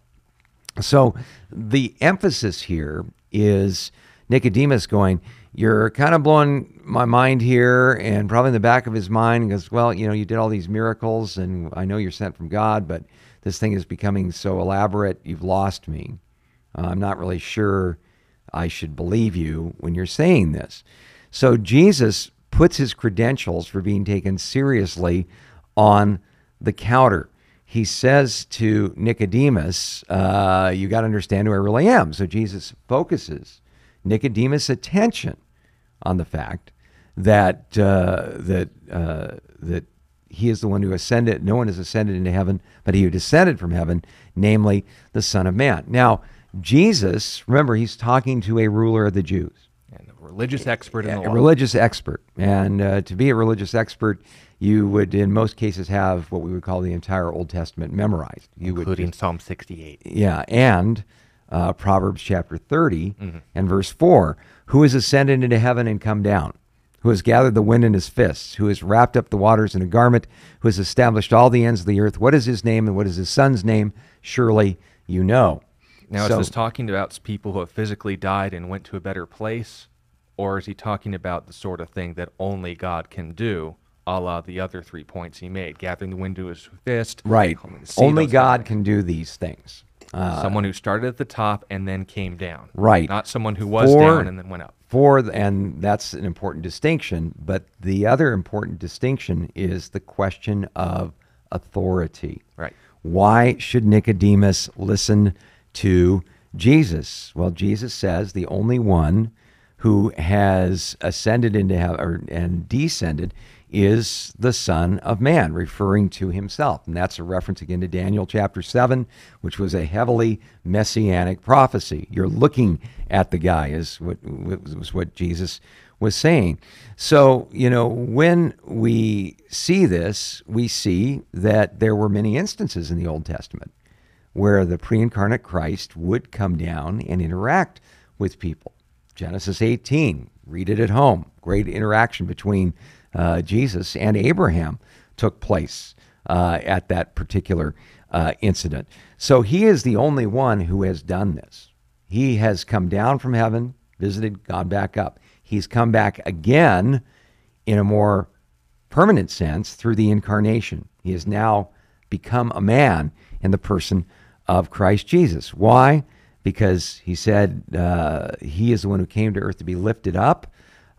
Speaker 2: So the emphasis here is Nicodemus going you're kind of blowing my mind here and probably in the back of his mind goes well you know you did all these miracles and i know you're sent from god but this thing is becoming so elaborate you've lost me. Uh, i'm not really sure i should believe you when you're saying this. So jesus puts his credentials for being taken seriously on the counter he says to nicodemus uh, you got to understand who i really am so jesus focuses Nicodemus' attention on the fact that uh, that uh, that he is the one who ascended. No one has ascended into heaven, but he who descended from heaven, namely the Son of Man. Now, Jesus, remember, he's talking to a ruler of the Jews,
Speaker 1: and a religious expert in the
Speaker 2: a
Speaker 1: law.
Speaker 2: religious expert. And uh, to be a religious expert, you would, in most cases, have what we would call the entire Old Testament memorized. You
Speaker 1: including
Speaker 2: would,
Speaker 1: Psalm 68.
Speaker 2: Yeah, and uh, Proverbs chapter 30 mm-hmm. and verse 4 Who has ascended into heaven and come down? Who has gathered the wind in his fists? Who has wrapped up the waters in a garment? Who has established all the ends of the earth? What is his name and what is his son's name? Surely you know.
Speaker 1: Now, so, is this talking about people who have physically died and went to a better place? Or is he talking about the sort of thing that only God can do? A la the other three points he made, gathering the wind to his fist.
Speaker 2: Right. Only God can do these things.
Speaker 1: Uh, someone who started at the top and then came down.
Speaker 2: Right.
Speaker 1: Not someone who was for, down and then went up.
Speaker 2: For and that's an important distinction. But the other important distinction is the question of authority.
Speaker 1: Right.
Speaker 2: Why should Nicodemus listen to Jesus? Well, Jesus says the only one who has ascended into heaven and descended is the Son of Man, referring to himself. And that's a reference again to Daniel chapter 7, which was a heavily messianic prophecy. You're looking at the guy, is what was what Jesus was saying. So, you know, when we see this, we see that there were many instances in the Old Testament where the pre incarnate Christ would come down and interact with people. Genesis 18, read it at home. Great interaction between uh, Jesus and Abraham took place uh, at that particular uh, incident. So he is the only one who has done this. He has come down from heaven, visited, gone back up. He's come back again in a more permanent sense through the incarnation. He has now become a man in the person of Christ Jesus. Why? Because he said uh, he is the one who came to earth to be lifted up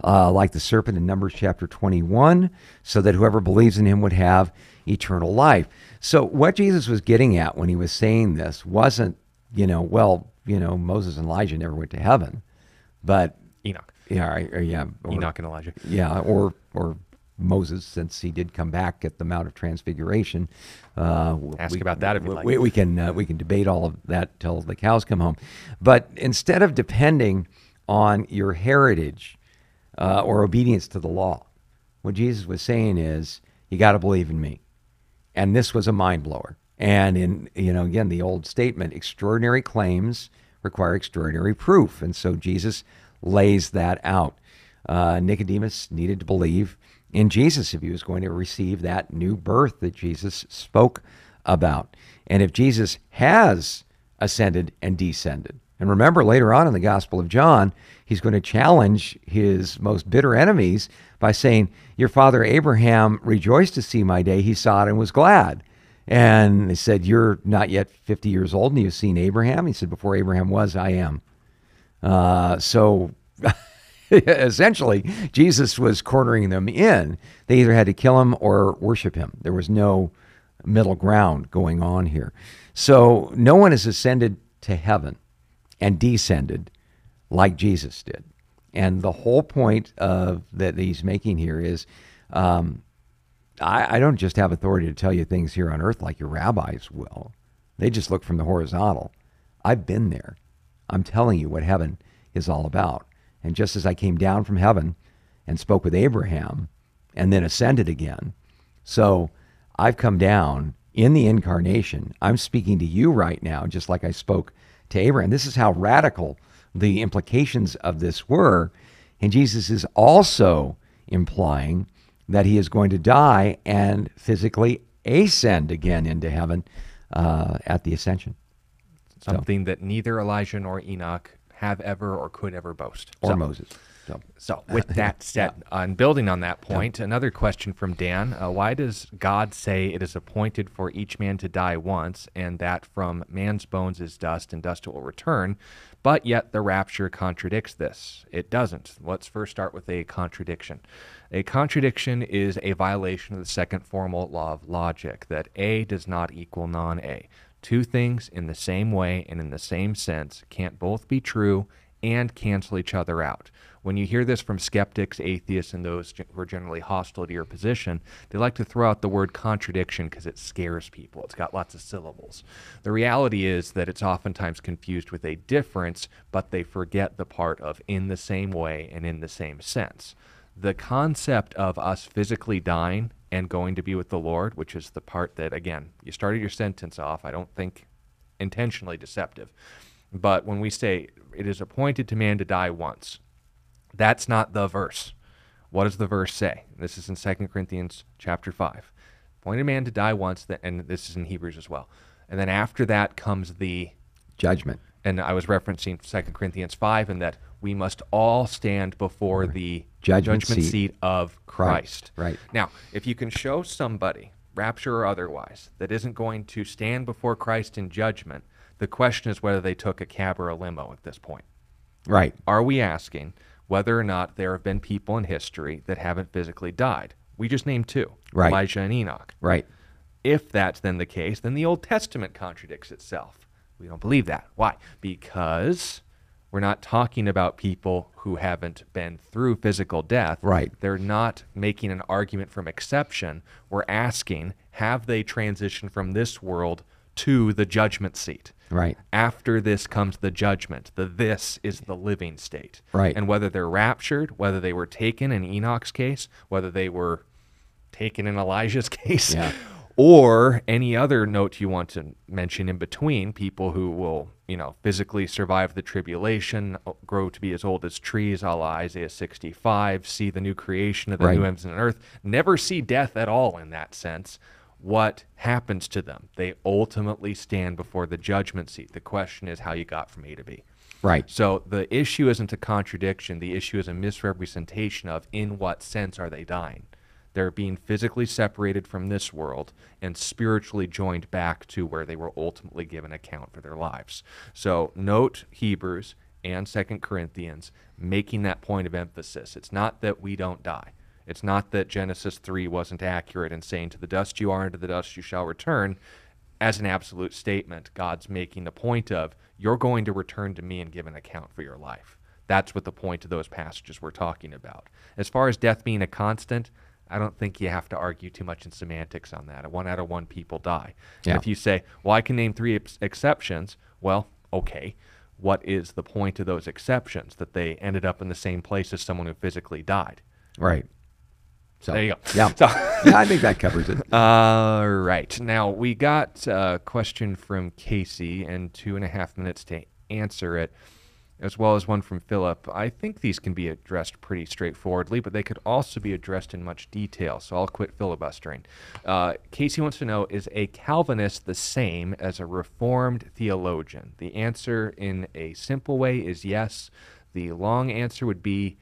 Speaker 2: uh, like the serpent in Numbers chapter 21, so that whoever believes in him would have eternal life. So, what Jesus was getting at when he was saying this wasn't, you know, well, you know, Moses and Elijah never went to heaven, but
Speaker 1: Enoch.
Speaker 2: Yeah, or, or, yeah,
Speaker 1: or, Enoch and Elijah.
Speaker 2: Yeah, or or Moses, since he did come back at the Mount of Transfiguration. Uh,
Speaker 1: Ask about that if you
Speaker 2: we,
Speaker 1: like.
Speaker 2: We, we can uh, we can debate all of that till the cows come home. But instead of depending on your heritage uh, or obedience to the law, what Jesus was saying is, you got to believe in me. And this was a mind blower. And in you know again the old statement, extraordinary claims require extraordinary proof, and so Jesus lays that out. Uh, Nicodemus needed to believe in Jesus if he was going to receive that new birth that Jesus spoke about. And if Jesus has ascended and descended, and remember later on in the Gospel of John, he's going to challenge his most bitter enemies by saying, Your father Abraham rejoiced to see my day. He saw it and was glad. And they said, You're not yet 50 years old and you've seen Abraham. He said, Before Abraham was, I am. Uh, so essentially, Jesus was cornering them in. They either had to kill him or worship him. There was no middle ground going on here. So no one has ascended to heaven and descended like Jesus did. And the whole point of that he's making here is um, I, I don't just have authority to tell you things here on earth like your rabbis will. They just look from the horizontal. I've been there. I'm telling you what heaven is all about. And just as I came down from heaven and spoke with Abraham and then ascended again, so I've come down in the incarnation. I'm speaking to you right now, just like I spoke to Abraham. This is how radical the implications of this were. And Jesus is also implying that he is going to die and physically ascend again into heaven uh, at the ascension.
Speaker 1: Something that neither Elijah nor Enoch have ever or could ever boast.
Speaker 2: Or
Speaker 1: So-
Speaker 2: Moses. So,
Speaker 1: So, with that said, on building on that point, another question from Dan: uh, Why does God say it is appointed for each man to die once, and that from man's bones is dust, and dust it will return? But yet the rapture contradicts this. It doesn't. Let's first start with a contradiction. A contradiction is a violation of the second formal law of logic: that A does not equal non-A. Two things in the same way and in the same sense can't both be true and cancel each other out. When you hear this from skeptics, atheists, and those who are generally hostile to your position, they like to throw out the word contradiction because it scares people. It's got lots of syllables. The reality is that it's oftentimes confused with a difference, but they forget the part of in the same way and in the same sense. The concept of us physically dying and going to be with the Lord, which is the part that, again, you started your sentence off, I don't think intentionally deceptive. But when we say it is appointed to man to die once, that's not the verse. What does the verse say? This is in 2 Corinthians chapter 5. Appointed man to die once, and this is in Hebrews as well. And then after that comes the,
Speaker 2: judgment.
Speaker 1: and I was referencing 2 Corinthians 5, and that we must all stand before the
Speaker 2: Judgment
Speaker 1: seat.
Speaker 2: seat
Speaker 1: of Christ.
Speaker 2: Christ, right.
Speaker 1: Now, if you can show somebody, rapture or otherwise, that isn't going to stand before Christ in judgment, the question is whether they took a cab or a limo at this point.
Speaker 2: Right.
Speaker 1: Are we asking whether or not there have been people in history that haven't physically died? We just named two
Speaker 2: Right.
Speaker 1: Elijah and Enoch.
Speaker 2: Right.
Speaker 1: If that's then the case, then the Old Testament contradicts itself. We don't believe that. Why? Because we're not talking about people who haven't been through physical death.
Speaker 2: Right.
Speaker 1: They're not making an argument from exception. We're asking, have they transitioned from this world to the judgment seat?
Speaker 2: Right.
Speaker 1: After this comes the judgment. The this is the living state.
Speaker 2: Right.
Speaker 1: And whether they're raptured, whether they were taken in Enoch's case, whether they were taken in Elijah's case,
Speaker 2: Yeah.
Speaker 1: or any other note you want to mention in between, people who will, you know, physically survive the tribulation, grow to be as old as trees, a la Isaiah 65, see the new creation of the
Speaker 2: Right.
Speaker 1: new heavens and earth, never see death at all in that sense. What happens to them? They ultimately stand before the judgment seat. The question is how you got from A to B.
Speaker 2: Right.
Speaker 1: So the issue isn't a contradiction. The issue is a misrepresentation of in what sense are they dying. They're being physically separated from this world and spiritually joined back to where they were ultimately given account for their lives. So note Hebrews and Second Corinthians making that point of emphasis. It's not that we don't die. It's not that Genesis 3 wasn't accurate in saying to the dust you are and to the dust you shall return as an absolute statement, God's making the point of you're going to return to me and give an account for your life. That's what the point of those passages we're talking about. As far as death being a constant, I don't think you have to argue too much in semantics on that. A one out of one people die.
Speaker 2: Yeah.
Speaker 1: If you say, well, I can name three ex- exceptions, well, okay. What is the point of those exceptions? That they ended up in the same place as someone who physically died.
Speaker 2: Right. So
Speaker 1: There you go.
Speaker 2: Yeah.
Speaker 1: So,
Speaker 2: yeah, I think that covers it.
Speaker 1: all right. Now, we got a question from Casey and two and a half minutes to answer it, as well as one from Philip. I think these can be addressed pretty straightforwardly, but they could also be addressed in much detail, so I'll quit filibustering. Uh, Casey wants to know Is a Calvinist the same as a Reformed theologian? The answer in a simple way is yes. The long answer would be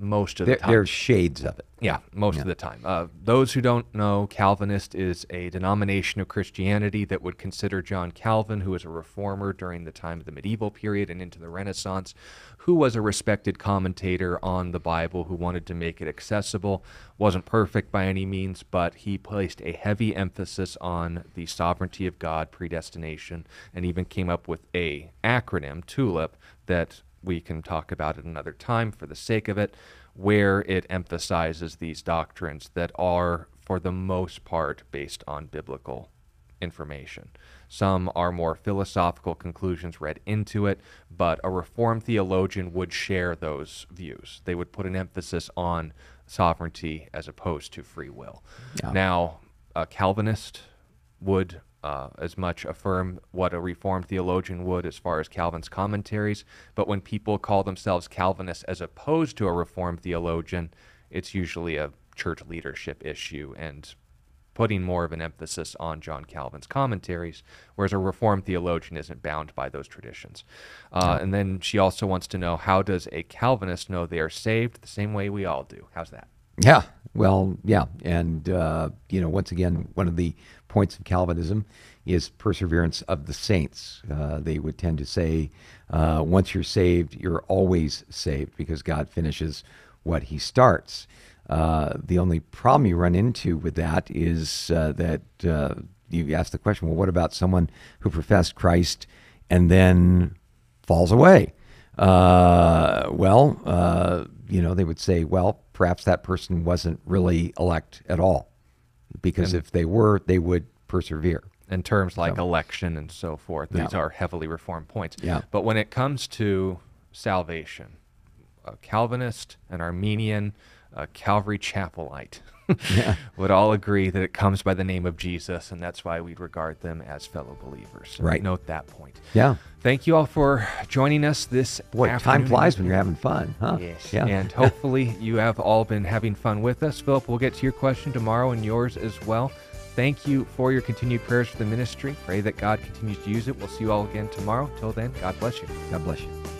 Speaker 1: most of the
Speaker 2: There,
Speaker 1: time.
Speaker 2: there's shades of it.
Speaker 1: Yeah, most of the time. Uh, those who don't know, Calvinist is a denomination of Christianity that would consider John Calvin, who was a reformer during the time of the medieval period and into the Renaissance, who was a respected commentator on the Bible, who wanted to make it accessible. Wasn't perfect by any means, but he placed a heavy emphasis on the sovereignty of God, predestination, and even came up with a acronym, TULIP, that we can talk about it another time for the sake of it, where it emphasizes these doctrines that are, for the most part, based on biblical information. Some are more philosophical conclusions read into it, but a Reformed theologian would share those views. They would put an emphasis on sovereignty as opposed to free will.
Speaker 2: Yeah.
Speaker 1: Now, a Calvinist would uh, as much affirm what a Reformed theologian would as far as Calvin's commentaries, but when people call themselves Calvinists as opposed to a Reformed theologian, it's usually a church leadership issue and putting more of an emphasis on John Calvin's commentaries, whereas a Reformed theologian isn't bound by those traditions. Uh, And then she also wants to know how does a Calvinist know they are saved? The same way we all do. How's that?
Speaker 2: Yeah. Well, yeah. And, uh, you know, once again, one of the points of Calvinism is perseverance of the saints. Uh, they would tend to say, uh, once you're saved, you're always saved because God finishes what he starts. Uh, the only problem you run into with that is uh, that uh, you ask the question, well, what about someone who professed Christ and then falls away? Uh, well, you know, they would say, well, perhaps that person wasn't really elect at all, because if they were, they would persevere.
Speaker 1: in terms like election and so forth.
Speaker 2: Yeah.
Speaker 1: These are heavily reformed points.
Speaker 2: Yeah.
Speaker 1: But when it comes to salvation, a Calvinist, an Arminian, a Calvary Chapelite would all agree that it comes by the name of Jesus, and that's why we'd regard them as fellow believers. So
Speaker 2: Right.
Speaker 1: Note that point.
Speaker 2: Yeah.
Speaker 1: Thank you all for joining us this
Speaker 2: Boy, time flies when you're having fun, huh?
Speaker 1: Yes.
Speaker 2: Yeah.
Speaker 1: And hopefully you have all been having fun with us. Philip, we'll get to your question tomorrow and yours as well. Thank you for your continued prayers for the ministry. Pray that God continues to use it. We'll see you all again tomorrow. Till then, God bless you.
Speaker 2: God bless you.